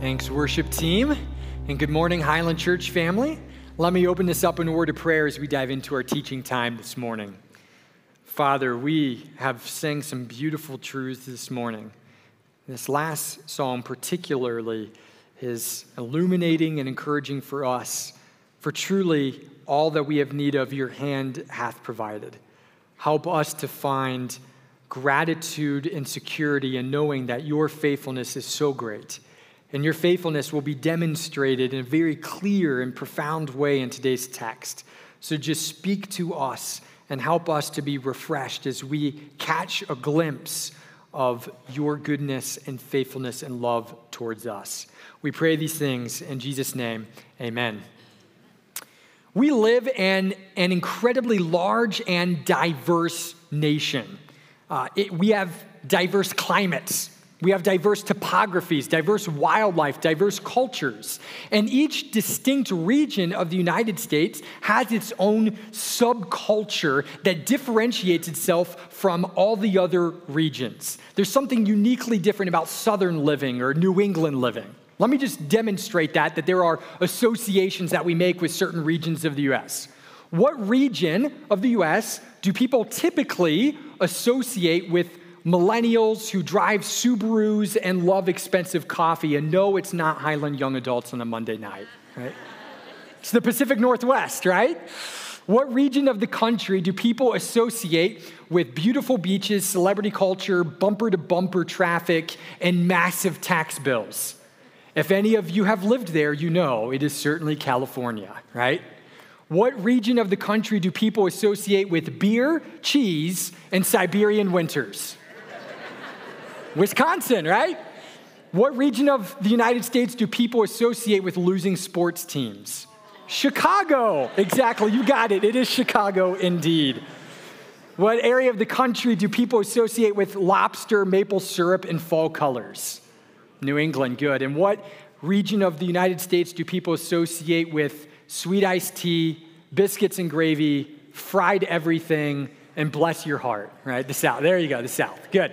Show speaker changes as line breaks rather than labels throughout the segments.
Thanks, worship team, and good morning, Highland Church family. Let me open this up in a word of prayer as we dive into our teaching time this morning. Father, we have sang some beautiful truths this morning. This last psalm, particularly, is illuminating and encouraging for us, for truly all that we have need of, your hand hath provided. Help us to find gratitude and security in knowing that your faithfulness is so great. And your faithfulness will be demonstrated in a very clear and profound way in today's text. So just speak to us and help us to be refreshed as we catch a glimpse of your goodness and faithfulness and love towards us. We pray these things in Jesus' name. Amen. We live in an incredibly large and diverse nation. Uh, it, we have diverse climates. We have diverse topographies, diverse wildlife, diverse cultures. And each distinct region of the United States has its own subculture that differentiates itself from all the other regions. There's something uniquely different about Southern living or New England living. Let me just demonstrate that, that there are associations that we make with certain regions of the US. What region of the US do people typically associate with millennials who drive Subarus and love expensive coffee and no, it's not Highland young adults on a Monday night, right? it's the Pacific Northwest, right? What region of the country do people associate with beautiful beaches, celebrity culture, bumper to bumper traffic, and massive tax bills? If any of you have lived there, you know it is certainly California, right? What region of the country do people associate with beer, cheese, and Siberian winters? Wisconsin, right? What region of the United States do people associate with losing sports teams? Chicago. Exactly, you got it. It is Chicago indeed. What area of the country do people associate with lobster, maple syrup, and fall colors? New England, good. And what region of the United States do people associate with sweet iced tea, biscuits and gravy, fried everything, and bless your heart, right? The South. There you go, the South. Good.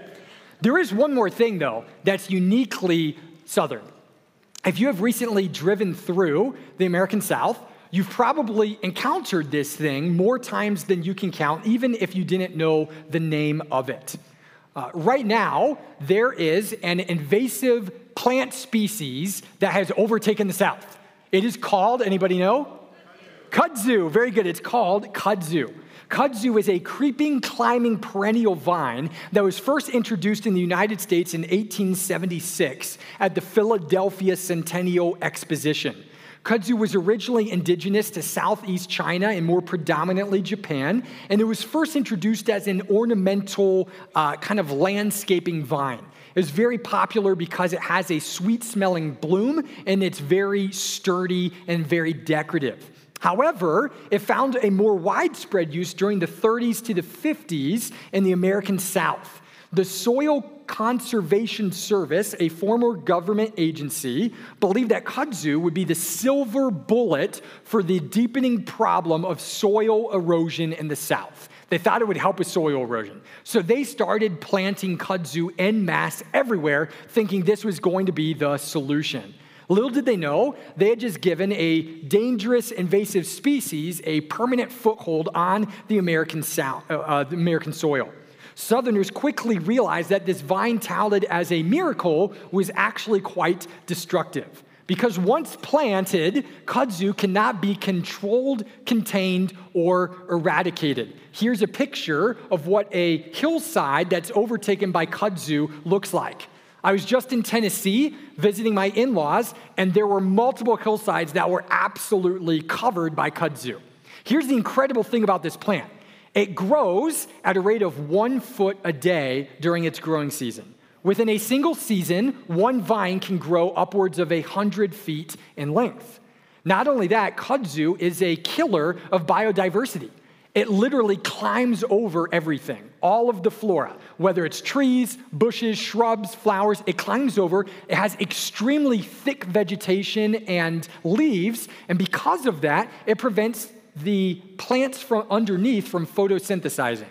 There is one more thing, though, that's uniquely Southern. If you have recently driven through the American South, you've probably encountered this thing more times than you can count, even if you didn't know the name of it. Uh, right now, there is an invasive plant species that has overtaken the South. It is called, anybody know? Kudzu. Very good. It's called kudzu. Kudzu is a creeping, climbing perennial vine that was first introduced in the United States in 1876 at the Philadelphia Centennial Exposition. Kudzu was originally indigenous to southeast China and more predominantly Japan, and it was first introduced as an ornamental uh, kind of landscaping vine. It was very popular because it has a sweet smelling bloom and it's very sturdy and very decorative. However, it found a more widespread use during the 30s to the 50s in the American South. The Soil Conservation Service, a former government agency, believed that kudzu would be the silver bullet for the deepening problem of soil erosion in the South. They thought it would help with soil erosion. So they started planting kudzu en masse everywhere, thinking this was going to be the solution. Little did they know, they had just given a dangerous invasive species a permanent foothold on the American, south, uh, uh, the American soil. Southerners quickly realized that this vine touted as a miracle was actually quite destructive. Because once planted, kudzu cannot be controlled, contained, or eradicated. Here's a picture of what a hillside that's overtaken by kudzu looks like. I was just in Tennessee visiting my in laws, and there were multiple hillsides that were absolutely covered by kudzu. Here's the incredible thing about this plant it grows at a rate of one foot a day during its growing season. Within a single season, one vine can grow upwards of 100 feet in length. Not only that, kudzu is a killer of biodiversity. It literally climbs over everything, all of the flora, whether it's trees, bushes, shrubs, flowers, it climbs over. It has extremely thick vegetation and leaves, and because of that, it prevents the plants from underneath from photosynthesizing.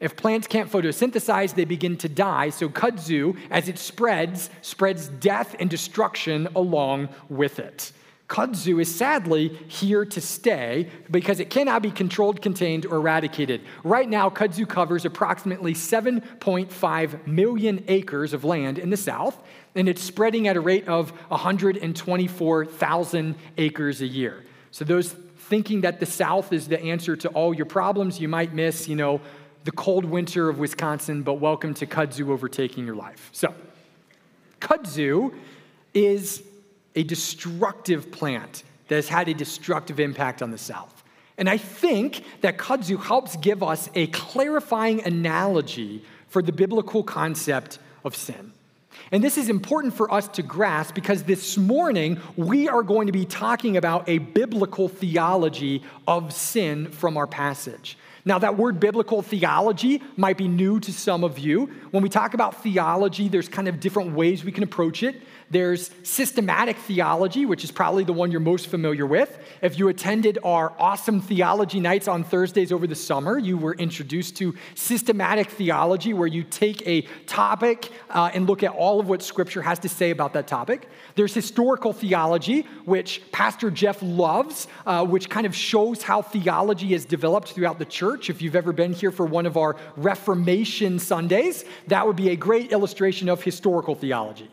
If plants can't photosynthesize, they begin to die. So kudzu, as it spreads, spreads death and destruction along with it. Kudzu is sadly here to stay because it cannot be controlled, contained, or eradicated. Right now, kudzu covers approximately 7.5 million acres of land in the south, and it's spreading at a rate of 124,000 acres a year. So, those thinking that the south is the answer to all your problems, you might miss, you know, the cold winter of Wisconsin, but welcome to kudzu overtaking your life. So, kudzu is a destructive plant that has had a destructive impact on the South. And I think that kudzu helps give us a clarifying analogy for the biblical concept of sin. And this is important for us to grasp because this morning we are going to be talking about a biblical theology of sin from our passage. Now, that word biblical theology might be new to some of you. When we talk about theology, there's kind of different ways we can approach it. There's systematic theology, which is probably the one you're most familiar with. If you attended our awesome theology nights on Thursdays over the summer, you were introduced to systematic theology, where you take a topic uh, and look at all of what Scripture has to say about that topic. There's historical theology, which Pastor Jeff loves, uh, which kind of shows how theology has developed throughout the church. If you've ever been here for one of our Reformation Sundays, that would be a great illustration of historical theology.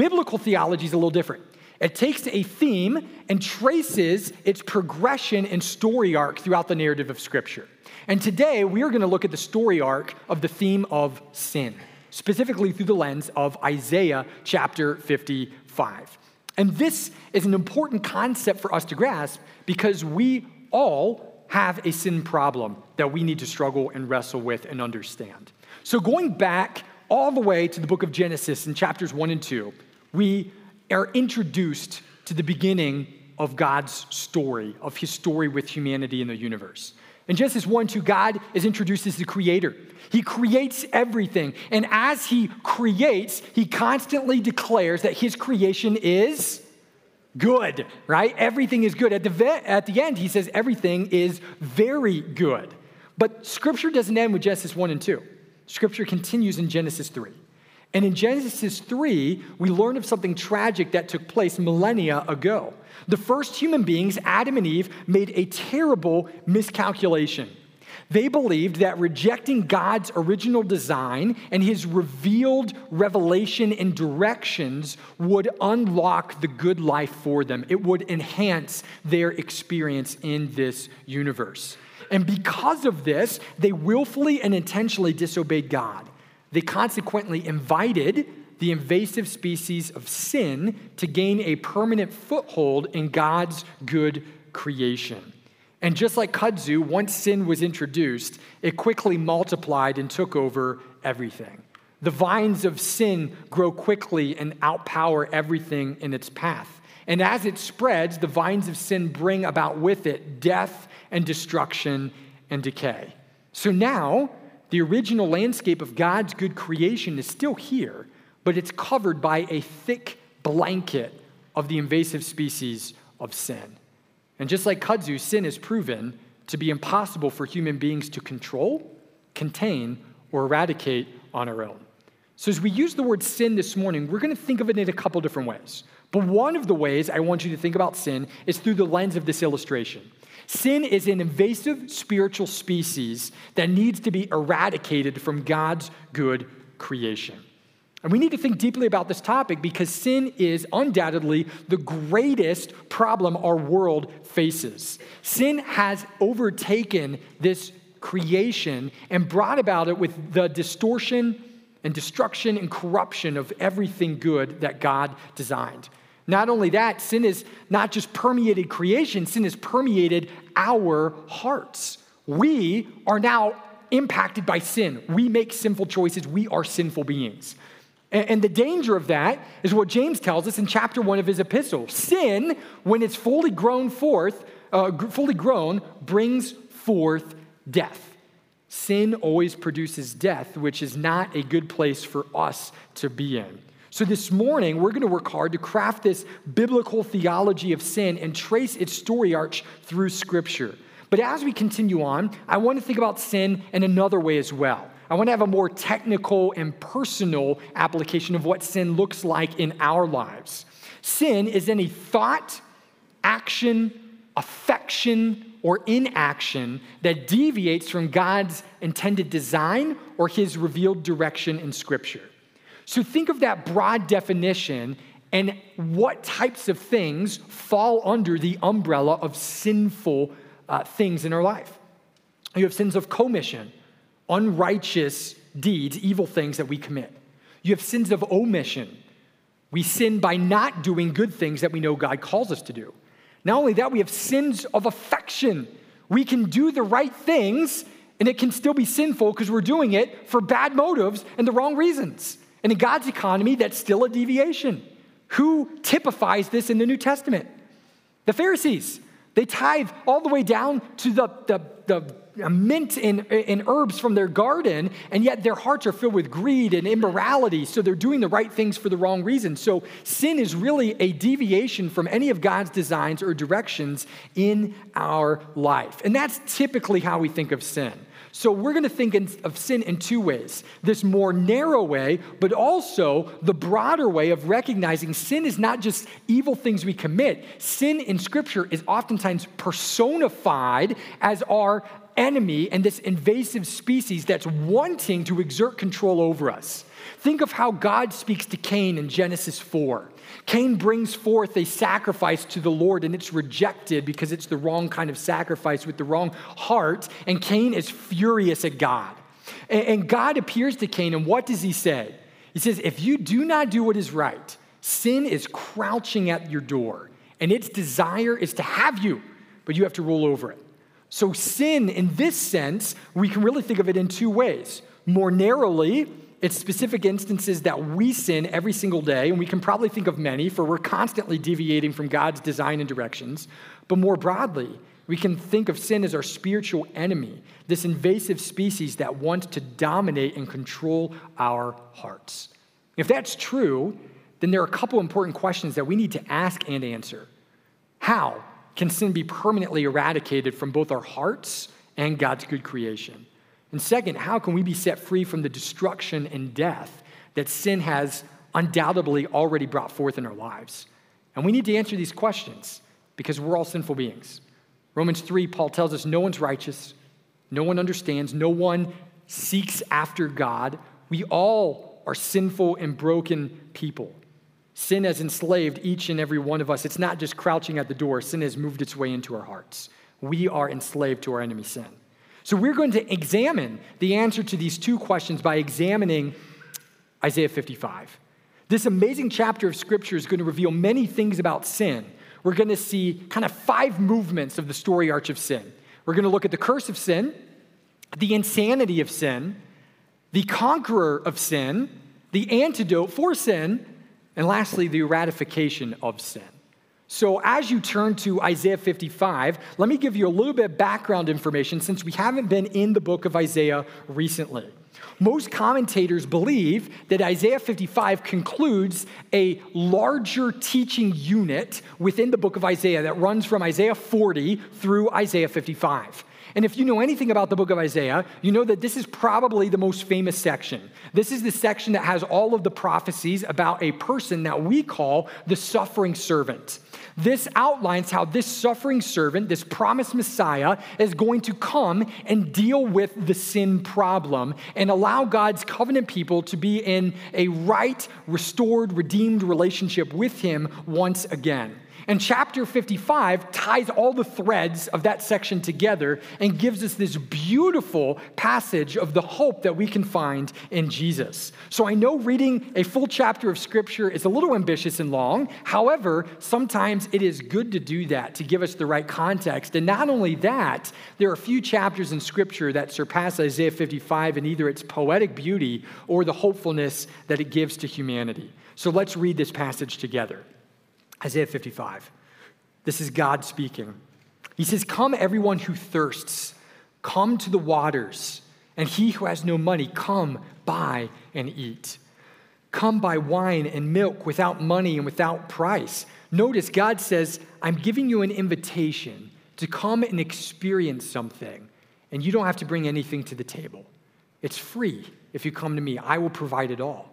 Biblical theology is a little different. It takes a theme and traces its progression and story arc throughout the narrative of Scripture. And today we are going to look at the story arc of the theme of sin, specifically through the lens of Isaiah chapter 55. And this is an important concept for us to grasp because we all have a sin problem that we need to struggle and wrestle with and understand. So, going back all the way to the book of Genesis in chapters 1 and 2, we are introduced to the beginning of God's story, of his story with humanity in the universe. In Genesis 1 2, God is introduced as the creator. He creates everything. And as he creates, he constantly declares that his creation is good, right? Everything is good. At the, ve- at the end, he says everything is very good. But scripture doesn't end with Genesis 1 and 2. Scripture continues in Genesis 3. And in Genesis 3, we learn of something tragic that took place millennia ago. The first human beings, Adam and Eve, made a terrible miscalculation. They believed that rejecting God's original design and his revealed revelation and directions would unlock the good life for them. It would enhance their experience in this universe. And because of this, they willfully and intentionally disobeyed God. They consequently invited the invasive species of sin to gain a permanent foothold in God's good creation. And just like kudzu, once sin was introduced, it quickly multiplied and took over everything. The vines of sin grow quickly and outpower everything in its path. And as it spreads, the vines of sin bring about with it death and destruction and decay. So now, the original landscape of God's good creation is still here, but it's covered by a thick blanket of the invasive species of sin. And just like kudzu, sin is proven to be impossible for human beings to control, contain, or eradicate on our own. So, as we use the word sin this morning, we're going to think of it in a couple different ways. But one of the ways I want you to think about sin is through the lens of this illustration. Sin is an invasive spiritual species that needs to be eradicated from God's good creation. And we need to think deeply about this topic because sin is undoubtedly the greatest problem our world faces. Sin has overtaken this creation and brought about it with the distortion and destruction and corruption of everything good that God designed. Not only that, sin has not just permeated creation, sin has permeated our hearts. We are now impacted by sin. We make sinful choices. We are sinful beings. And, the danger of that is what James tells us in chapter one of his epistle. Sin, when it's fully grown forth, uh, fully grown, brings forth death. Sin always produces death, which is not a good place for us to be in. So, this morning, we're going to work hard to craft this biblical theology of sin and trace its story arch through Scripture. But as we continue on, I want to think about sin in another way as well. I want to have a more technical and personal application of what sin looks like in our lives. Sin is any thought, action, affection, or inaction that deviates from God's intended design or his revealed direction in Scripture. So think of that broad definition and what types of things fall under the umbrella of sinful uh, things in our life. You have sins of commission, unrighteous deeds, evil things that we commit. You have sins of omission. We sin by not doing good things that we know God calls us to do. Not only that, we have sins of affection. We can do the right things and it can still be sinful because we're doing it for bad motives and the wrong reasons. And in God's economy, that's still a deviation. Who typifies this in the New Testament? The Pharisees. They tithe all the way down to the, the, the mint and, and herbs from their garden, and yet their hearts are filled with greed and immorality. So they're doing the right things for the wrong reasons. So sin is really a deviation from any of God's designs or directions in our life. And that's typically how we think of sin. So we're going to think of sin in two ways this more narrow way, but also the broader way of recognizing sin is not just evil things we commit. Sin in Scripture is oftentimes personified as our enemy and this invasive species that's wanting to exert control over us. Think of how God speaks to Cain in Genesis 4. Cain brings forth a sacrifice to the Lord and it's rejected because it's the wrong kind of sacrifice with the wrong heart. And Cain is furious at God. And God appears to Cain, and what does he say? He says, If you do not do what is right, sin is crouching at your door, and its desire is to have you, but you have to rule over it. So, sin, in this sense, we can really think of it in two ways. More narrowly, it's specific instances that we sin every single day, and we can probably think of many, for we're constantly deviating from God's design and directions. But more broadly, we can think of sin as our spiritual enemy, this invasive species that wants to dominate and control our hearts. If that's true, then there are a couple important questions that we need to ask and answer. How can sin be permanently eradicated from both our hearts and God's good creation? And second, how can we be set free from the destruction and death that sin has undoubtedly already brought forth in our lives? And we need to answer these questions because we're all sinful beings. Romans 3, Paul tells us no one's righteous, no one understands, no one seeks after God. We all are sinful and broken people. Sin has enslaved each and every one of us. It's not just crouching at the door, sin has moved its way into our hearts. We are enslaved to our enemy sin. So we're going to examine the answer to these two questions by examining Isaiah 55. This amazing chapter of scripture is going to reveal many things about sin. We're going to see kind of five movements of the story arch of sin. We're going to look at the curse of sin, the insanity of sin, the conqueror of sin, the antidote for sin, and lastly, the ratification of sin. So, as you turn to Isaiah 55, let me give you a little bit of background information since we haven't been in the book of Isaiah recently. Most commentators believe that Isaiah 55 concludes a larger teaching unit within the book of Isaiah that runs from Isaiah 40 through Isaiah 55. And if you know anything about the book of Isaiah, you know that this is probably the most famous section. This is the section that has all of the prophecies about a person that we call the suffering servant. This outlines how this suffering servant, this promised Messiah, is going to come and deal with the sin problem and allow God's covenant people to be in a right, restored, redeemed relationship with Him once again. And chapter 55 ties all the threads of that section together and gives us this beautiful passage of the hope that we can find in Jesus. So I know reading a full chapter of scripture is a little ambitious and long. However, sometimes it is good to do that to give us the right context. And not only that, there are a few chapters in scripture that surpass Isaiah 55 in either its poetic beauty or the hopefulness that it gives to humanity. So let's read this passage together. Isaiah 55. This is God speaking. He says, Come, everyone who thirsts, come to the waters, and he who has no money, come buy and eat. Come buy wine and milk without money and without price. Notice God says, I'm giving you an invitation to come and experience something, and you don't have to bring anything to the table. It's free if you come to me. I will provide it all.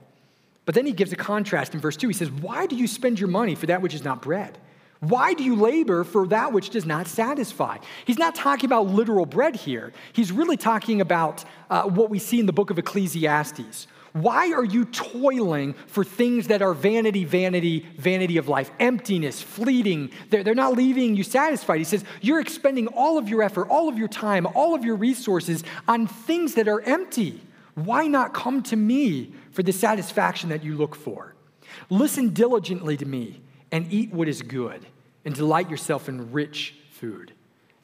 But then he gives a contrast in verse 2. He says, Why do you spend your money for that which is not bread? Why do you labor for that which does not satisfy? He's not talking about literal bread here. He's really talking about uh, what we see in the book of Ecclesiastes. Why are you toiling for things that are vanity, vanity, vanity of life, emptiness, fleeting? They're, they're not leaving you satisfied. He says, You're expending all of your effort, all of your time, all of your resources on things that are empty. Why not come to me for the satisfaction that you look for? Listen diligently to me and eat what is good, and delight yourself in rich food.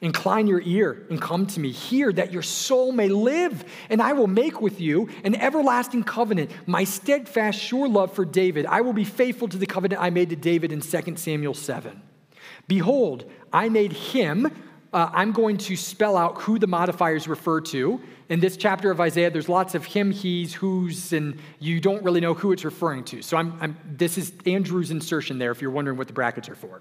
Incline your ear and come to me. Hear that your soul may live, and I will make with you an everlasting covenant, my steadfast, sure love for David. I will be faithful to the covenant I made to David in 2 Samuel 7. Behold, I made him. Uh, I'm going to spell out who the modifiers refer to. In this chapter of Isaiah, there's lots of him, he's, who's, and you don't really know who it's referring to. So I'm, I'm, this is Andrew's insertion there if you're wondering what the brackets are for.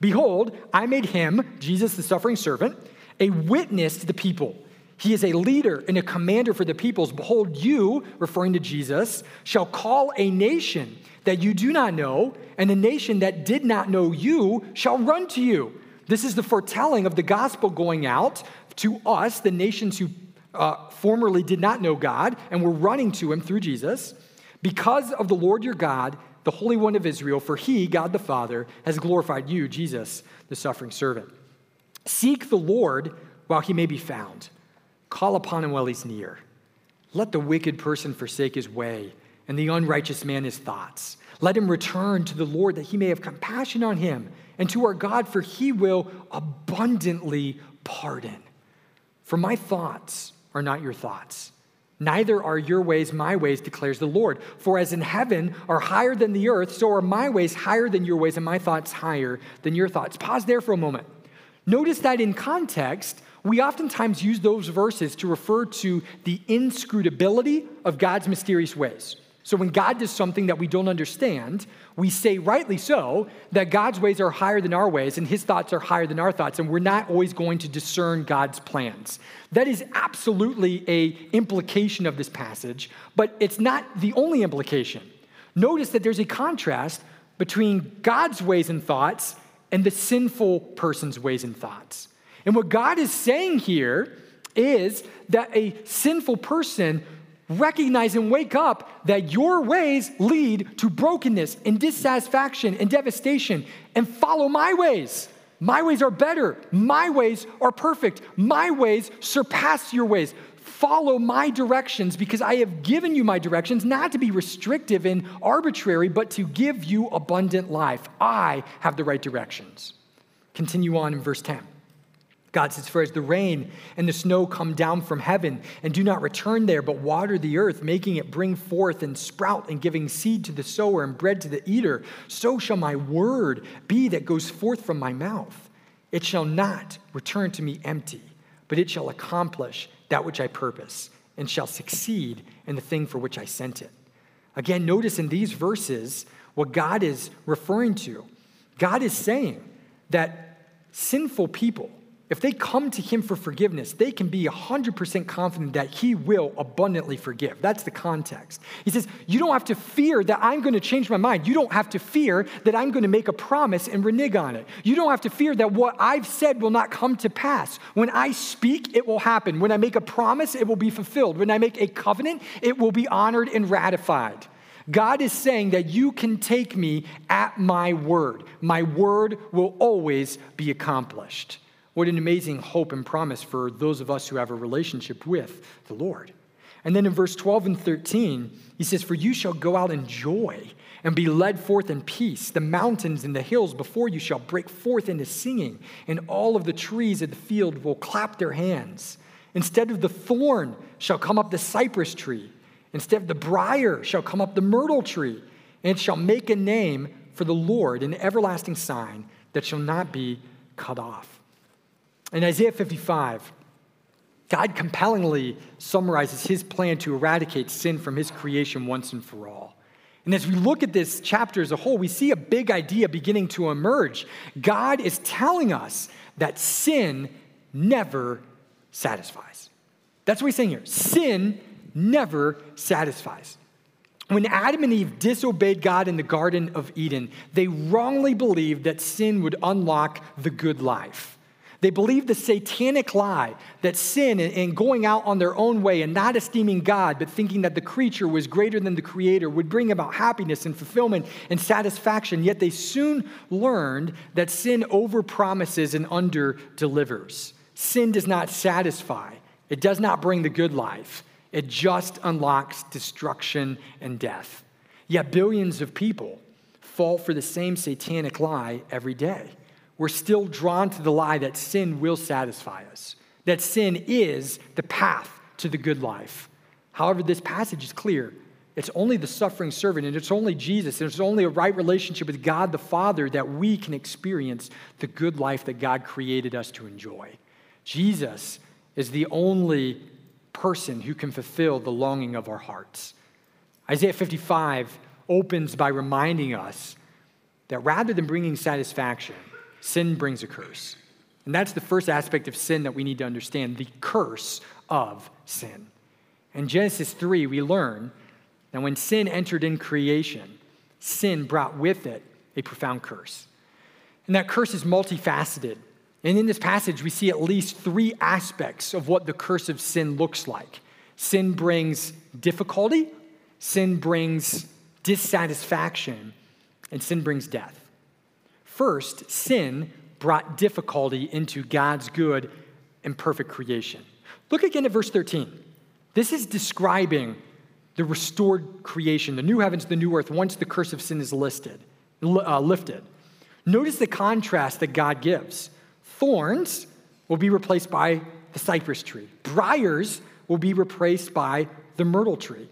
Behold, I made him, Jesus the suffering servant, a witness to the people. He is a leader and a commander for the peoples. Behold, you, referring to Jesus, shall call a nation that you do not know, and a nation that did not know you shall run to you. This is the foretelling of the gospel going out to us, the nations who uh, formerly did not know God and were running to him through Jesus, because of the Lord your God, the Holy One of Israel, for he, God the Father, has glorified you, Jesus, the suffering servant. Seek the Lord while he may be found, call upon him while he's near. Let the wicked person forsake his way, and the unrighteous man his thoughts. Let him return to the Lord that he may have compassion on him, and to our God, for he will abundantly pardon. For my thoughts, are not your thoughts. Neither are your ways my ways, declares the Lord. For as in heaven are higher than the earth, so are my ways higher than your ways, and my thoughts higher than your thoughts. Pause there for a moment. Notice that in context, we oftentimes use those verses to refer to the inscrutability of God's mysterious ways. So when God does something that we don't understand, we say, rightly so, that God's ways are higher than our ways and his thoughts are higher than our thoughts, and we're not always going to discern God's plans. That is absolutely a implication of this passage, but it's not the only implication. Notice that there's a contrast between God's ways and thoughts and the sinful person's ways and thoughts. And what God is saying here is that a sinful person recognize and wake up that your ways lead to brokenness and dissatisfaction and devastation, and follow my ways. My ways are better. My ways are perfect. My ways surpass your ways. Follow my directions because I have given you my directions, not to be restrictive and arbitrary, but to give you abundant life. I have the right directions. Continue on in verse 10. God says, For as the rain and the snow come down from heaven and do not return there, but water the earth, making it bring forth and sprout and giving seed to the sower and bread to the eater, so shall my word be that goes forth from my mouth. It shall not return to me empty, but it shall accomplish that which I purpose and shall succeed in the thing for which I sent it. Again, notice in these verses what God is referring to. God is saying that sinful people, if they come to him for forgiveness, they can be 100% confident that he will abundantly forgive. That's the context. He says, You don't have to fear that I'm going to change my mind. You don't have to fear that I'm going to make a promise and renege on it. You don't have to fear that what I've said will not come to pass. When I speak, it will happen. When I make a promise, it will be fulfilled. When I make a covenant, it will be honored and ratified. God is saying that you can take me at my word. My word will always be accomplished. What an amazing hope and promise for those of us who have a relationship with the Lord. And then in verse 12 and 13, he says, For you shall go out in joy and be led forth in peace. The mountains and the hills before you shall break forth into singing, and all of the trees of the field will clap their hands. Instead of the thorn shall come up the cypress tree, instead of the brier shall come up the myrtle tree, and shall make a name for the Lord, an everlasting sign that shall not be cut off. In Isaiah 55, God compellingly summarizes his plan to eradicate sin from his creation once and for all. And as we look at this chapter as a whole, we see a big idea beginning to emerge. God is telling us that sin never satisfies. That's what he's saying here. Sin never satisfies. When Adam and Eve disobeyed God in the Garden of Eden, they wrongly believed that sin would unlock the good life. They believed the satanic lie that sin and going out on their own way and not esteeming God, but thinking that the creature was greater than the creator would bring about happiness and fulfillment and satisfaction. Yet they soon learned that sin overpromises and under delivers. Sin does not satisfy, it does not bring the good life. It just unlocks destruction and death. Yet billions of people fall for the same satanic lie every day. We're still drawn to the lie that sin will satisfy us, that sin is the path to the good life. However, this passage is clear. It's only the suffering servant, and it's only Jesus, and it's only a right relationship with God the Father that we can experience the good life that God created us to enjoy. Jesus is the only person who can fulfill the longing of our hearts. Isaiah 55 opens by reminding us that rather than bringing satisfaction, sin brings a curse. And that's the first aspect of sin that we need to understand the curse of sin. In Genesis 3, we learn that when sin entered in creation, sin brought with it a profound curse. And that curse is multifaceted. And in this passage, we see at least three aspects of what the curse of sin looks like sin brings difficulty, sin brings dissatisfaction, and sin brings death. First, sin brought difficulty into God's good and perfect creation. Look again at verse 13. This is describing the restored creation, the new heavens, the new earth, once the curse of sin is listed, uh, lifted. Notice the contrast that God gives. Thorns will be replaced by the cypress tree, briars will be replaced by the myrtle tree.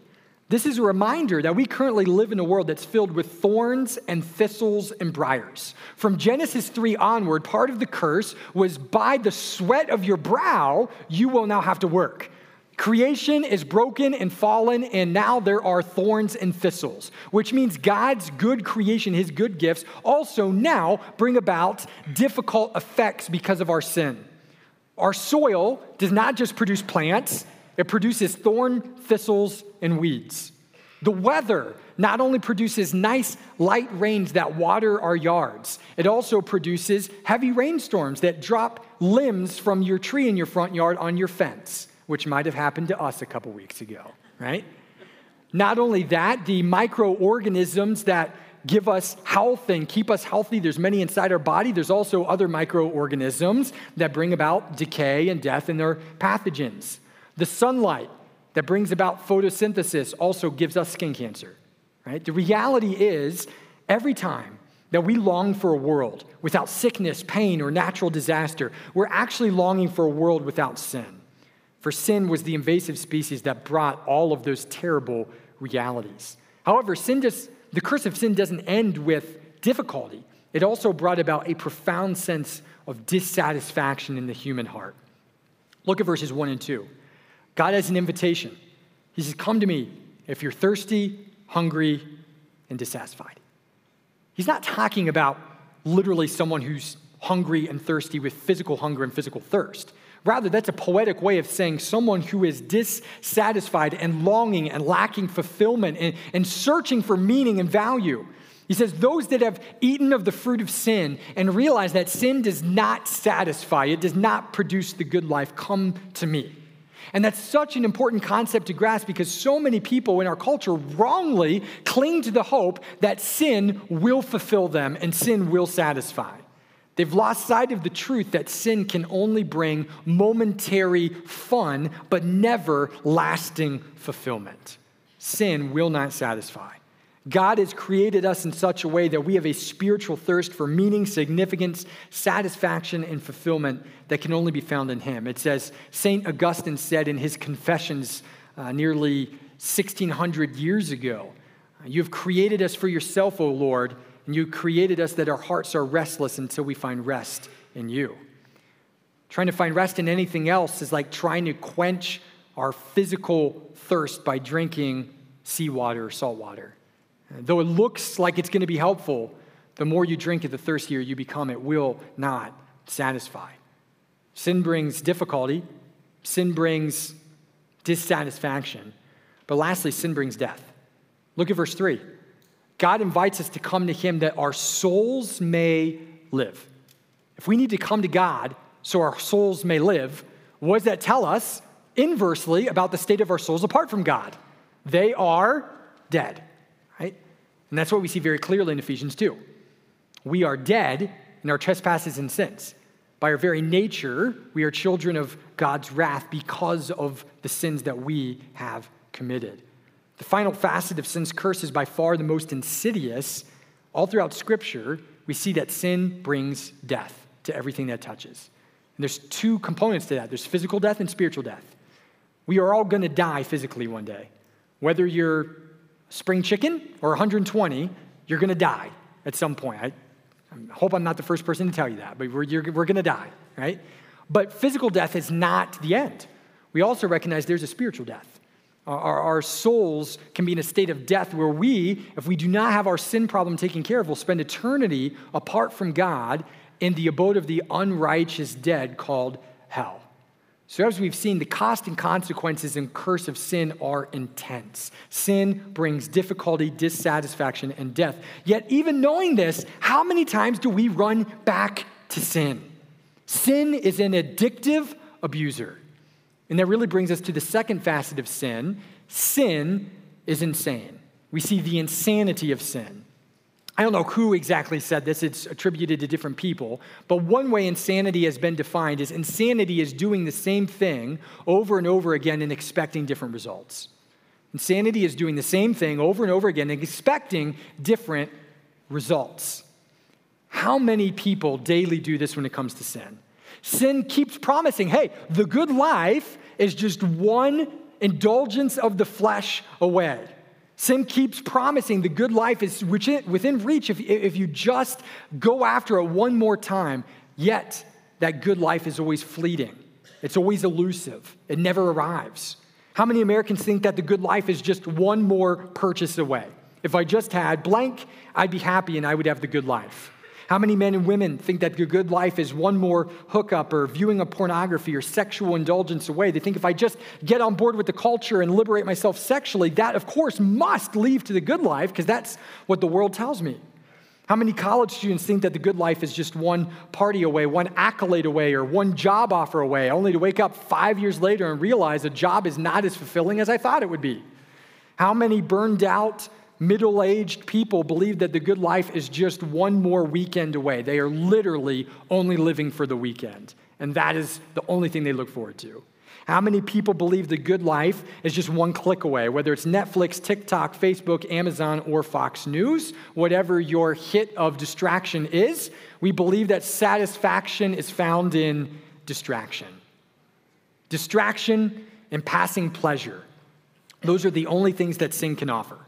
This is a reminder that we currently live in a world that's filled with thorns and thistles and briars. From Genesis 3 onward, part of the curse was by the sweat of your brow, you will now have to work. Creation is broken and fallen, and now there are thorns and thistles, which means God's good creation, his good gifts, also now bring about difficult effects because of our sin. Our soil does not just produce plants, it produces thorn, thistles, and weeds. The weather not only produces nice light rains that water our yards, it also produces heavy rainstorms that drop limbs from your tree in your front yard on your fence which might have happened to us a couple weeks ago, right? Not only that, the microorganisms that give us health and keep us healthy, there's many inside our body. There's also other microorganisms that bring about decay and death and their pathogens. The sunlight that brings about photosynthesis also gives us skin cancer, right? The reality is, every time that we long for a world without sickness, pain, or natural disaster, we're actually longing for a world without sin. For sin was the invasive species that brought all of those terrible realities. However, sin just, the curse of sin doesn't end with difficulty. It also brought about a profound sense of dissatisfaction in the human heart. Look at verses 1 and 2. God has an invitation. He says, Come to me if you're thirsty, hungry, and dissatisfied. He's not talking about literally someone who's hungry and thirsty with physical hunger and physical thirst. Rather, that's a poetic way of saying someone who is dissatisfied and longing and lacking fulfillment and, and searching for meaning and value. He says, Those that have eaten of the fruit of sin and realize that sin does not satisfy, it does not produce the good life, come to me. And that's such an important concept to grasp because so many people in our culture wrongly cling to the hope that sin will fulfill them and sin will satisfy. They've lost sight of the truth that sin can only bring momentary fun, but never lasting fulfillment. Sin will not satisfy. God has created us in such a way that we have a spiritual thirst for meaning, significance, satisfaction, and fulfillment that can only be found in Him. It says, St. Augustine said in his Confessions uh, nearly 1600 years ago, You have created us for yourself, O Lord and you created us that our hearts are restless until we find rest in you. Trying to find rest in anything else is like trying to quench our physical thirst by drinking seawater or salt water. Though it looks like it's going to be helpful, the more you drink it, the thirstier you become. It will not satisfy. Sin brings difficulty, sin brings dissatisfaction. But lastly, sin brings death. Look at verse 3. God invites us to come to Him that our souls may live. If we need to come to God so our souls may live, what does that tell us inversely about the state of our souls apart from God? They are dead? And that's what we see very clearly in Ephesians 2. We are dead in our trespasses and sins. By our very nature, we are children of God's wrath because of the sins that we have committed. The final facet of sin's curse is by far the most insidious. All throughout Scripture, we see that sin brings death to everything that touches. And there's two components to that there's physical death and spiritual death. We are all going to die physically one day. Whether you're spring chicken or 120, you're going to die at some point. I, I, hope I'm not the first person to tell you that, but we're, we're going to die, right? But physical death is not the end. We also recognize there's a spiritual death. Our, our, souls can be in a state of death where we, if we do not have our sin problem taken care of, will spend eternity apart from God in the abode of the unrighteous dead called hell. So, as we've seen, the cost and consequences and curse of sin are intense. Sin brings difficulty, dissatisfaction, and death. Yet, even knowing this, how many times do we run back to sin? Sin is an addictive abuser. And that really brings us to the second facet of sin sin is insane. We see the insanity of sin. I don't know who exactly said this, it's attributed to different people, but one way insanity has been defined is insanity is doing the same thing over and over again and expecting different results. Insanity is doing the same thing over and over again and expecting different results. How many people daily do this when it comes to sin? Sin keeps promising, hey, the good life is just one indulgence of the flesh away. Sin keeps promising the good life is within reach if, if you just go after it one more time. Yet, that good life is always fleeting, it's always elusive, it never arrives. How many Americans think that the good life is just one more purchase away? If I just had blank, I'd be happy and I would have the good life. How many men and women think that the good life is one more hookup or viewing of pornography or sexual indulgence away? They think if I just get on board with the culture and liberate myself sexually, that of course must lead to the good life because that's what the world tells me. How many college students think that the good life is just one party away, one accolade away, or one job offer away, only to wake up five years later and realize a job is not as fulfilling as I thought it would be? How many burned out middle aged people believe that the good life is just one more weekend away. They are literally only living for the weekend, and that is the only thing they look forward to. How many people believe the good life is just one click away, whether it's Netflix, TikTok, Facebook, Amazon, or Fox News? Whatever your hit of distraction is, we believe that satisfaction is found in distraction. Distraction and passing pleasure. Those are the only things that sin can offer.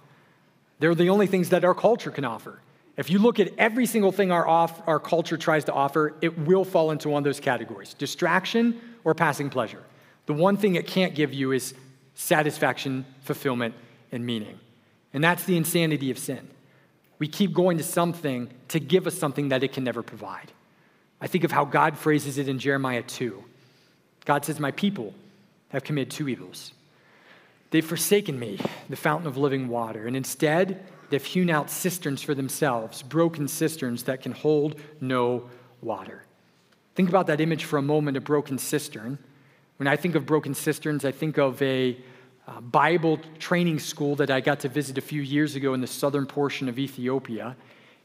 They're the only things that our culture can offer. If you look at every single thing our, off, our culture tries to offer, it will fall into one of those categories distraction or passing pleasure. The one thing it can't give you is satisfaction, fulfillment, and meaning. And that's the insanity of sin. We keep going to something to give us something that it can never provide. I think of how God phrases it in Jeremiah 2. God says, My people have committed two evils. They've forsaken me, the fountain of living water, and instead they've hewn out cisterns for themselves, broken cisterns that can hold no water. Think about that image for a moment a broken cistern. When I think of broken cisterns, I think of a uh, Bible training school that I got to visit a few years ago in the southern portion of Ethiopia.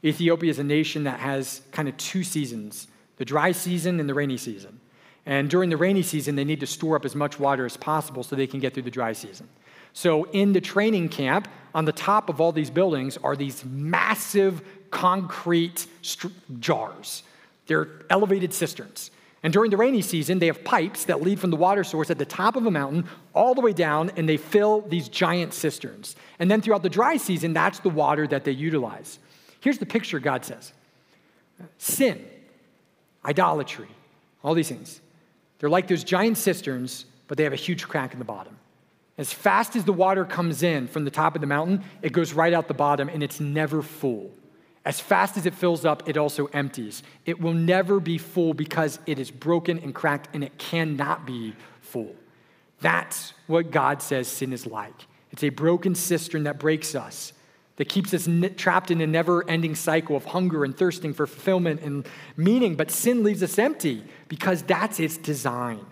Ethiopia is a nation that has kind of two seasons the dry season and the rainy season. And during the rainy season, they need to store up as much water as possible so they can get through the dry season. So, in the training camp, on the top of all these buildings are these massive concrete st- jars. They're elevated cisterns. And during the rainy season, they have pipes that lead from the water source at the top of a mountain all the way down, and they fill these giant cisterns. And then throughout the dry season, that's the water that they utilize. Here's the picture God says sin, idolatry, all these things. They're like those giant cisterns, but they have a huge crack in the bottom. As fast as the water comes in from the top of the mountain, it goes right out the bottom and it's never full. As fast as it fills up, it also empties. It will never be full because it is broken and cracked and it cannot be full. That's what God says sin is like. It's a broken cistern that breaks us, that keeps us trapped in a never ending cycle of hunger and thirsting for fulfillment and meaning. But sin leaves us empty because that's its design.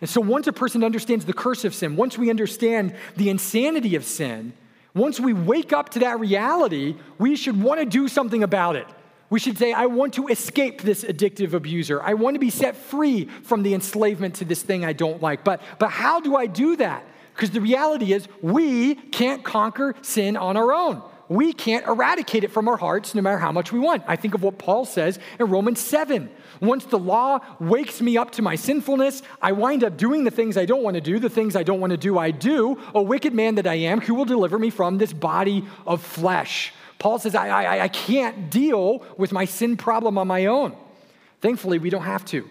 And so, once a person understands the curse of sin, once we understand the insanity of sin, once we wake up to that reality, we should want to do something about it. We should say, I want to escape this addictive abuser. I want to be set free from the enslavement to this thing I don't like. But, but how do I do that? Because the reality is, we can't conquer sin on our own. We can't eradicate it from our hearts no matter how much we want. I think of what Paul says in Romans 7 once the law wakes me up to my sinfulness, I wind up doing the things I don't want to do. The things I don't want to do, I do. A wicked man that I am, who will deliver me from this body of flesh? Paul says, I, I, I can't deal with my sin problem on my own. Thankfully, we don't have to.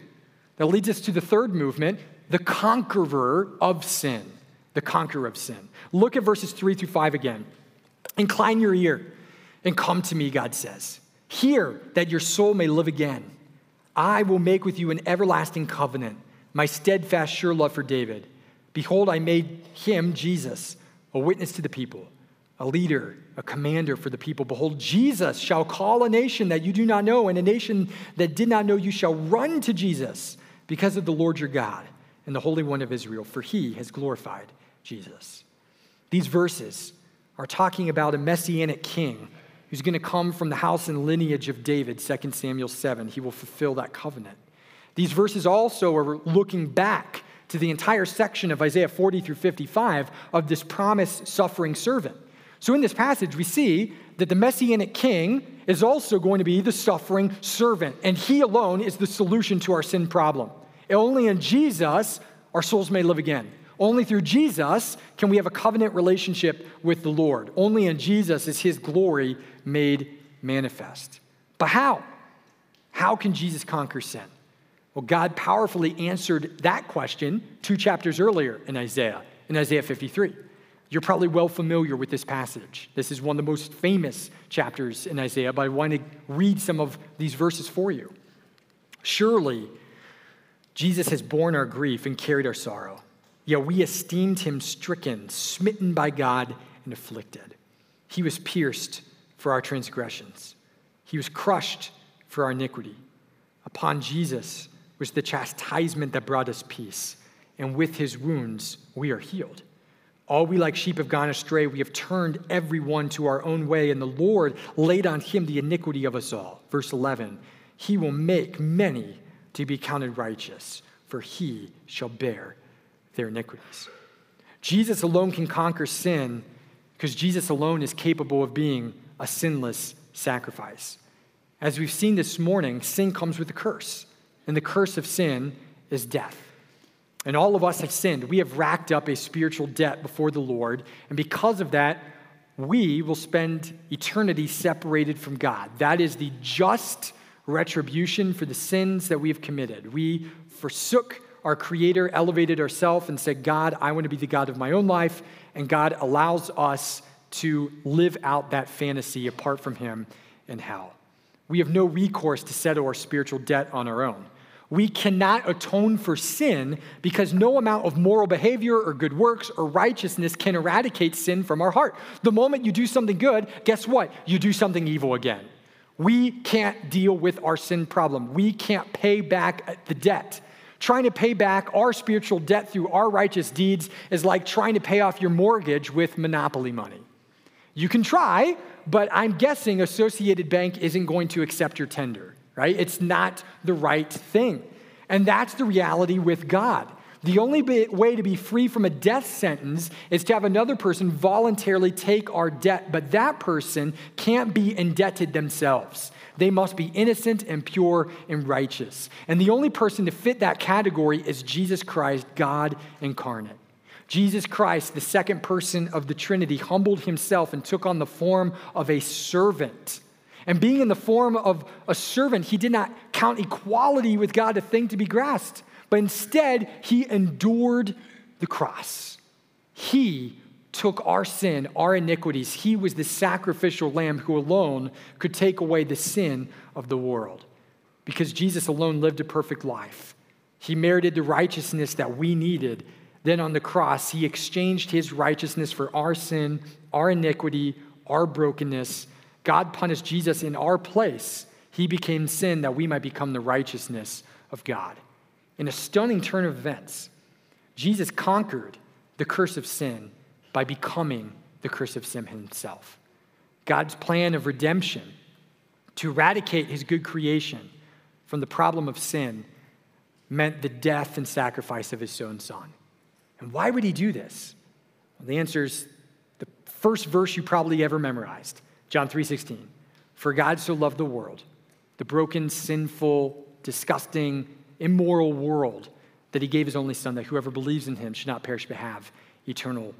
That leads us to the third movement the conqueror of sin. The conqueror of sin. Look at verses three through five again. Incline your ear and come to me, God says. Hear that your soul may live again. I will make with you an everlasting covenant, my steadfast, sure love for David. Behold, I made him, Jesus, a witness to the people, a leader, a commander for the people. Behold, Jesus shall call a nation that you do not know, and a nation that did not know you shall run to Jesus because of the Lord your God and the Holy One of Israel, for he has glorified Jesus. These verses are talking about a messianic king who's going to come from the house and lineage of David, 2 Samuel 7. He will fulfill that covenant. These verses also are looking back to the entire section of Isaiah 40 through 55 of this promised suffering servant. So in this passage, we see that the messianic king is also going to be the suffering servant, and he alone is the solution to our sin problem. Only in Jesus our souls may live again. Only through Jesus can we have a covenant relationship with the Lord. Only in Jesus is his glory made manifest. But how? How can Jesus conquer sin? Well, God powerfully answered that question two chapters earlier in Isaiah, in Isaiah 53. You're probably well familiar with this passage. This is one of the most famous chapters in Isaiah, but I want to read some of these verses for you. Surely, Jesus has borne our grief and carried our sorrow. Yet we esteemed him stricken, smitten by God, and afflicted. He was pierced for our transgressions, he was crushed for our iniquity. Upon Jesus was the chastisement that brought us peace, and with his wounds we are healed. All we like sheep have gone astray. We have turned everyone to our own way, and the Lord laid on him the iniquity of us all. Verse 11 He will make many to be counted righteous, for he shall bear their iniquities. Jesus alone can conquer sin because Jesus alone is capable of being a sinless sacrifice. As we've seen this morning, sin comes with a curse, and the curse of sin is death. And all of us have sinned. We have racked up a spiritual debt before the Lord, and because of that, we will spend eternity separated from God. That is the just retribution for the sins that we have committed. We forsook our Creator elevated ourselves and said, God, I want to be the God of my own life. And God allows us to live out that fantasy apart from Him in hell. We have no recourse to settle our spiritual debt on our own. We cannot atone for sin because no amount of moral behavior or good works or righteousness can eradicate sin from our heart. The moment you do something good, guess what? You do something evil again. We can't deal with our sin problem. We can't pay back the debt. Trying to pay back our spiritual debt through our righteous deeds is like trying to pay off your mortgage with monopoly money. You can try, but I'm guessing Associated Bank isn't going to accept your tender, right? It's not the right thing. And that's the reality with God. The only way to be free from a death sentence is to have another person voluntarily take our debt, but that person can't be indebted themselves. They must be innocent and pure and righteous. And the only person to fit that category is Jesus Christ, God incarnate. Jesus Christ, the second person of the Trinity, humbled himself and took on the form of a servant. And being in the form of a servant, he did not count equality with God a thing to be grasped, but instead he endured the cross. He took our sin, our iniquities. He was the sacrificial lamb who alone could take away the sin of the world. Because Jesus alone lived a perfect life. He merited the righteousness that we needed. Then on the cross, he exchanged his righteousness for our sin, our iniquity, our brokenness. God punished Jesus in our place. He became sin that we might become the righteousness of God. In a stunning turn of events, Jesus conquered the curse of sin by becoming the curse of sin himself. God's plan of redemption to eradicate his good creation from the problem of sin meant the death and sacrifice of his own son. And why would he do this? Well, the answer is the first verse you probably ever memorized, John 3:16. For God so loved the world, the broken, sinful, disgusting, immoral world, that he gave his only son that whoever believes in him should not perish but have eternal life.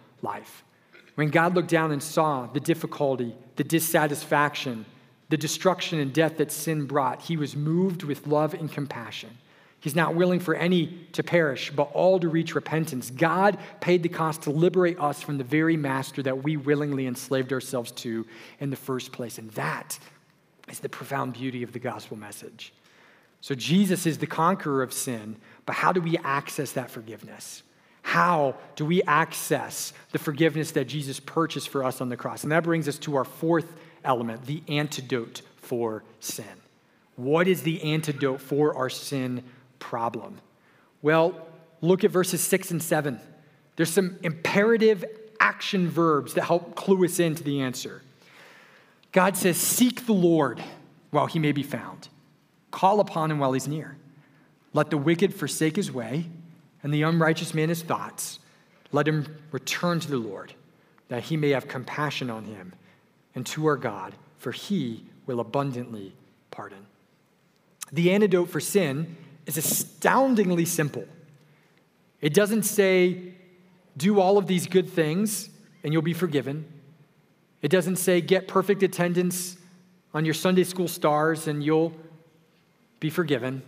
When God looked down and saw the difficulty, the dissatisfaction, the destruction and death that sin brought, he was moved with love and compassion. He's not willing for any to perish, but all to reach repentance. God paid the cost to liberate us from the very master that we willingly enslaved ourselves to in the first place. And that is the profound beauty of the gospel message. So Jesus is the conqueror of sin, but how do we access that forgiveness? How do we access the forgiveness that Jesus purchased for us on the cross? And that brings us to our fourth element the antidote for sin. What is the antidote for our sin problem? Well, look at verses six and seven. There's some imperative action verbs that help clue us into the answer. God says, Seek the Lord while he may be found, call upon him while he's near. Let the wicked forsake his way and the unrighteous man his thoughts, let him return to the Lord, that he may have compassion on him, and to our God, for he will abundantly pardon. The antidote for sin is astoundingly simple. It doesn't say, do all of these good things and you'll be forgiven. It doesn't say, get perfect attendance on your Sunday school stars and you'll be forgiven.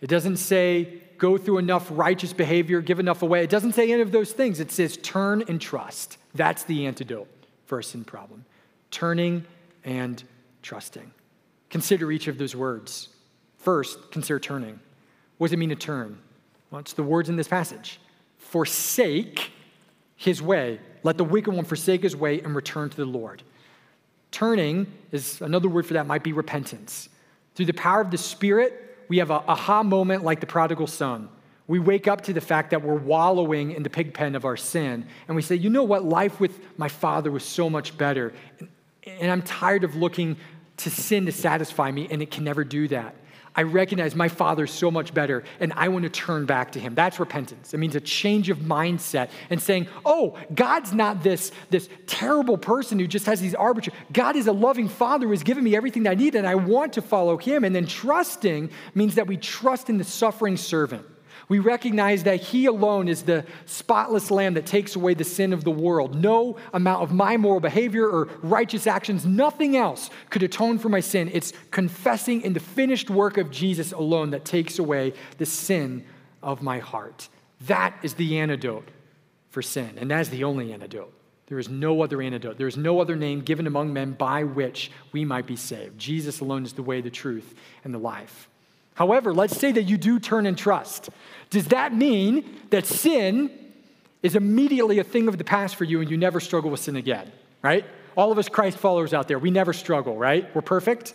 It doesn't say, go through enough righteous behavior, give enough away. It doesn't say any of those things. It says turn and trust. That's the antidote for a sin problem. Turning and trusting. Consider each of those words. First, consider turning. What does it mean to turn? Well, it's the words in this passage forsake his way. Let the wicked one forsake his way and return to the Lord. Turning is another word for that, might be repentance. Through the power of the Spirit, we have a aha moment like the prodigal son. We wake up to the fact that we're wallowing in the pig pen of our sin, and we say, you know what? Life with my father was so much better. And I'm tired of looking to sin to satisfy me, and it can never do that. I recognize my Father's so much better, and I want to turn back to Him. That's repentance. It means a change of mindset and saying, oh, God's not this, this terrible person who just has these arbitrary. God is a loving Father who has given me everything I need, and I want to follow Him. And then trusting means that we trust in the suffering servant. We recognize that He alone is the spotless Lamb that takes away the sin of the world. No amount of my moral behavior or righteous actions, nothing else could atone for my sin. It's confessing in the finished work of Jesus alone that takes away the sin of my heart. That is the antidote for sin, and that is the only antidote. There is no other antidote. There is no other name given among men by which we might be saved. Jesus alone is the way, the truth, and the life. However, let's say that you do turn and trust. Does that mean that sin is immediately a thing of the past for you and you never struggle with sin again, right? All of us Christ followers out there, we never struggle, right? We're perfect.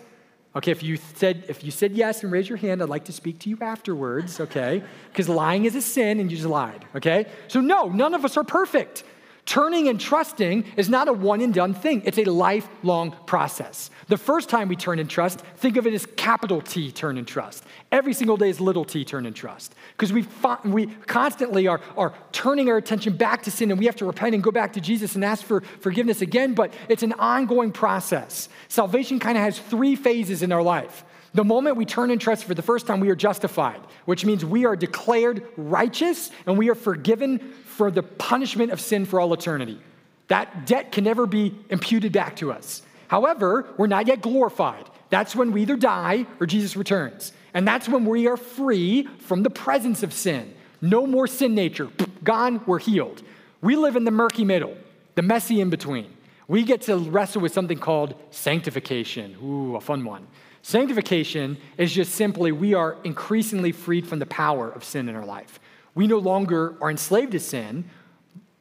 Okay, if you said if you said yes and raise your hand, I'd like to speak to you afterwards, okay? Because lying is a sin and you just lied, okay? So no, none of us are perfect. Turning and trusting is not a one and done thing, it's a lifelong process. The first time we turn and trust, think of it as capital T turn and trust. Every single day is little t turn and trust. Because we, we constantly are, are turning our attention back to sin and we have to repent and go back to Jesus and ask for forgiveness again, but it's an ongoing process. Salvation kind of has three phases in our life. The moment we turn and trust for the first time, we are justified, which means we are declared righteous and we are forgiven for the punishment of sin for all eternity. That debt can never be imputed back to us. However, we're not yet glorified. That's when we either die or Jesus returns. And that's when we are free from the presence of sin. No more sin nature. Gone, we're healed. We live in the murky middle, the messy in between. We get to wrestle with something called sanctification. Ooh, a fun one. Sanctification is just simply we are increasingly freed from the power of sin in our life. We no longer are enslaved to sin,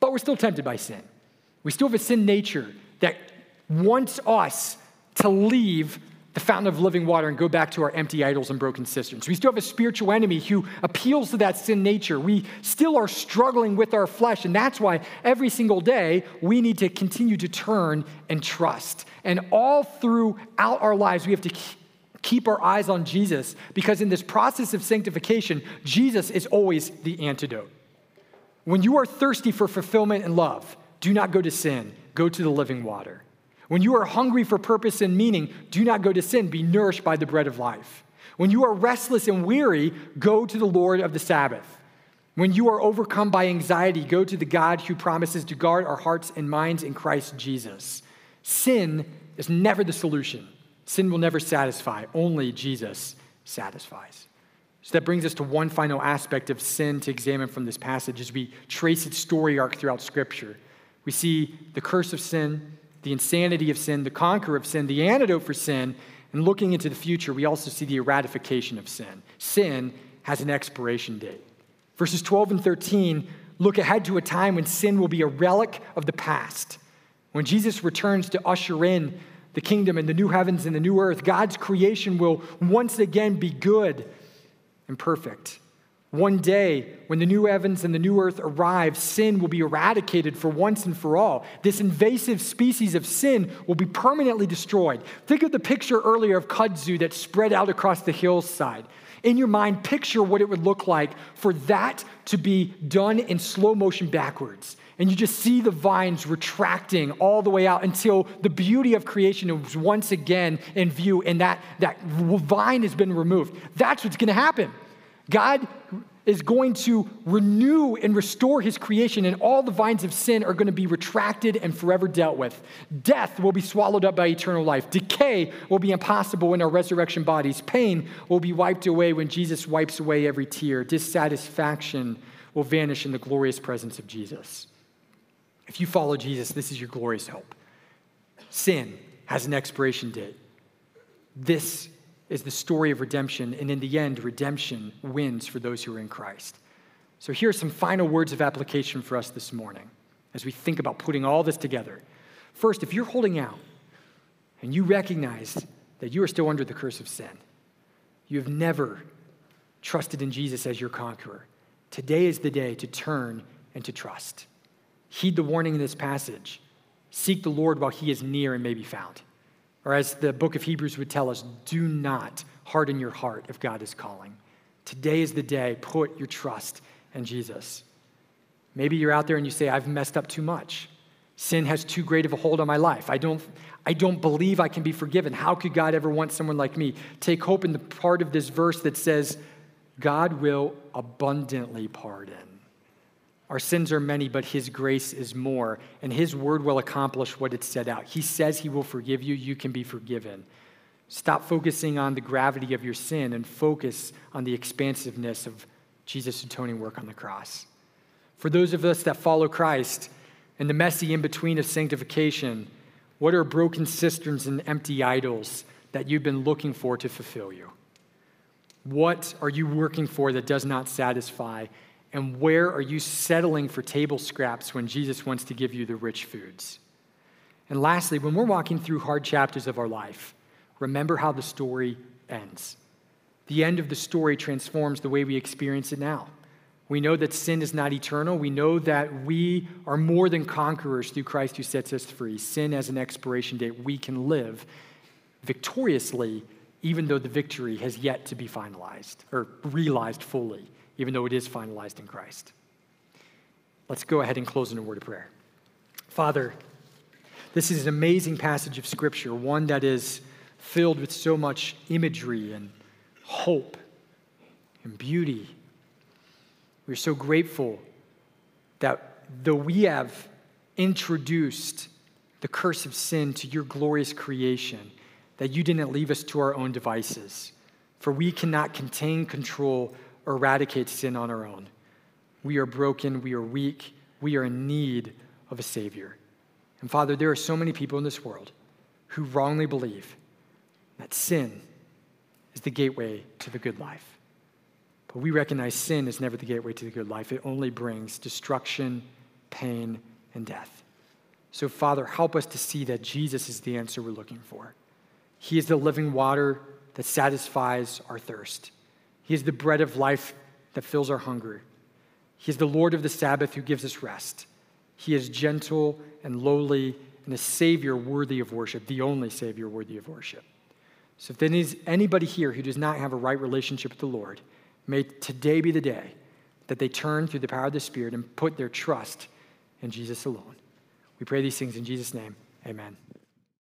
but we're still tempted by sin. We still have a sin nature that wants us to leave the fountain of living water and go back to our empty idols and broken cisterns. We still have a spiritual enemy who appeals to that sin nature. We still are struggling with our flesh, and that's why every single day we need to continue to turn and trust. And all throughout our lives, we have to keep our eyes on Jesus because in this process of sanctification, Jesus is always the antidote. When you are thirsty for fulfillment and love, do not go to sin, go to the living water. When you are hungry for purpose and meaning, do not go to sin, be nourished by the bread of life. When you are restless and weary, go to the Lord of the Sabbath. When you are overcome by anxiety, go to the God who promises to guard our hearts and minds in Christ Jesus. Sin is never the solution. Sin will never satisfy, only Jesus satisfies. So that brings us to one final aspect of sin to examine from this passage as we trace its story arc throughout Scripture. We see the curse of sin, the insanity of sin, the conqueror of sin, the antidote for sin, and looking into the future, we also see the eradication of sin. Sin has an expiration date. Verses 12 and 13 look ahead to a time when sin will be a relic of the past. When Jesus returns to usher in the kingdom and the new heavens and the new earth, God's creation will once again be good and perfect. One day, when the new heavens and the new earth arrive, sin will be eradicated for once and for all. This invasive species of sin will be permanently destroyed. Think of the picture earlier of kudzu that spread out across the hillside. In your mind, picture what it would look like for that to be done in slow motion backwards. And you just see the vines retracting all the way out until the beauty of creation is once again in view, and that, that vine has been removed. That's what's going to happen. God is going to renew and restore his creation, and all the vines of sin are going to be retracted and forever dealt with. Death will be swallowed up by eternal life. Decay will be impossible in our resurrection bodies. Pain will be wiped away when Jesus wipes away every tear. Dissatisfaction will vanish in the glorious presence of Jesus. If you follow Jesus, this is your glorious hope. Sin has an expiration date. This is the story of redemption, and in the end, redemption wins for those who are in Christ. So, here are some final words of application for us this morning as we think about putting all this together. First, if you're holding out and you recognize that you are still under the curse of sin, you have never trusted in Jesus as your conqueror, today is the day to turn and to trust. Heed the warning in this passage seek the Lord while he is near and may be found. Or as the book of Hebrews would tell us, do not harden your heart if God is calling. Today is the day. Put your trust in Jesus. Maybe you're out there and you say, I've messed up too much. Sin has too great of a hold on my life. I don't, I don't believe I can be forgiven. How could God ever want someone like me? Take hope in the part of this verse that says, God will abundantly pardon. Our sins are many, but His grace is more, and His word will accomplish what it set out. He says He will forgive you, you can be forgiven. Stop focusing on the gravity of your sin and focus on the expansiveness of Jesus' atoning work on the cross. For those of us that follow Christ and the messy in between of sanctification, what are broken cisterns and empty idols that you've been looking for to fulfill you? What are you working for that does not satisfy? And where are you settling for table scraps when Jesus wants to give you the rich foods? And lastly, when we're walking through hard chapters of our life, remember how the story ends. The end of the story transforms the way we experience it now. We know that sin is not eternal. We know that we are more than conquerors through Christ who sets us free. Sin has an expiration date. We can live victoriously, even though the victory has yet to be finalized or realized fully even though it is finalized in Christ. Let's go ahead and close in a word of prayer. Father, this is an amazing passage of Scripture, one that is filled with so much imagery and hope and beauty. We're so grateful that though we have introduced the curse of sin to your glorious creation, that you didn't leave us to our own devices. For we cannot contain, control, eradicate sin on our own. We are broken, we are weak, we are in need of a Savior. And Father, there are so many people in this world who wrongly believe that sin is the gateway to the good life. But we recognize sin is never the gateway to the good life, it only brings destruction, pain, and death. So, Father, help us to see that Jesus is the answer we're looking for. He is the living water that satisfies our thirst. He is the bread of life that fills our hunger. He is the Lord of the Sabbath who gives us rest. He is gentle and lowly and a Savior worthy of worship, the only Savior worthy of worship. So if there is anybody here who does not have a right relationship with the Lord, may today be the day that they turn through the power of the Spirit and put their trust in Jesus alone. We pray these things in Jesus' name. Amen.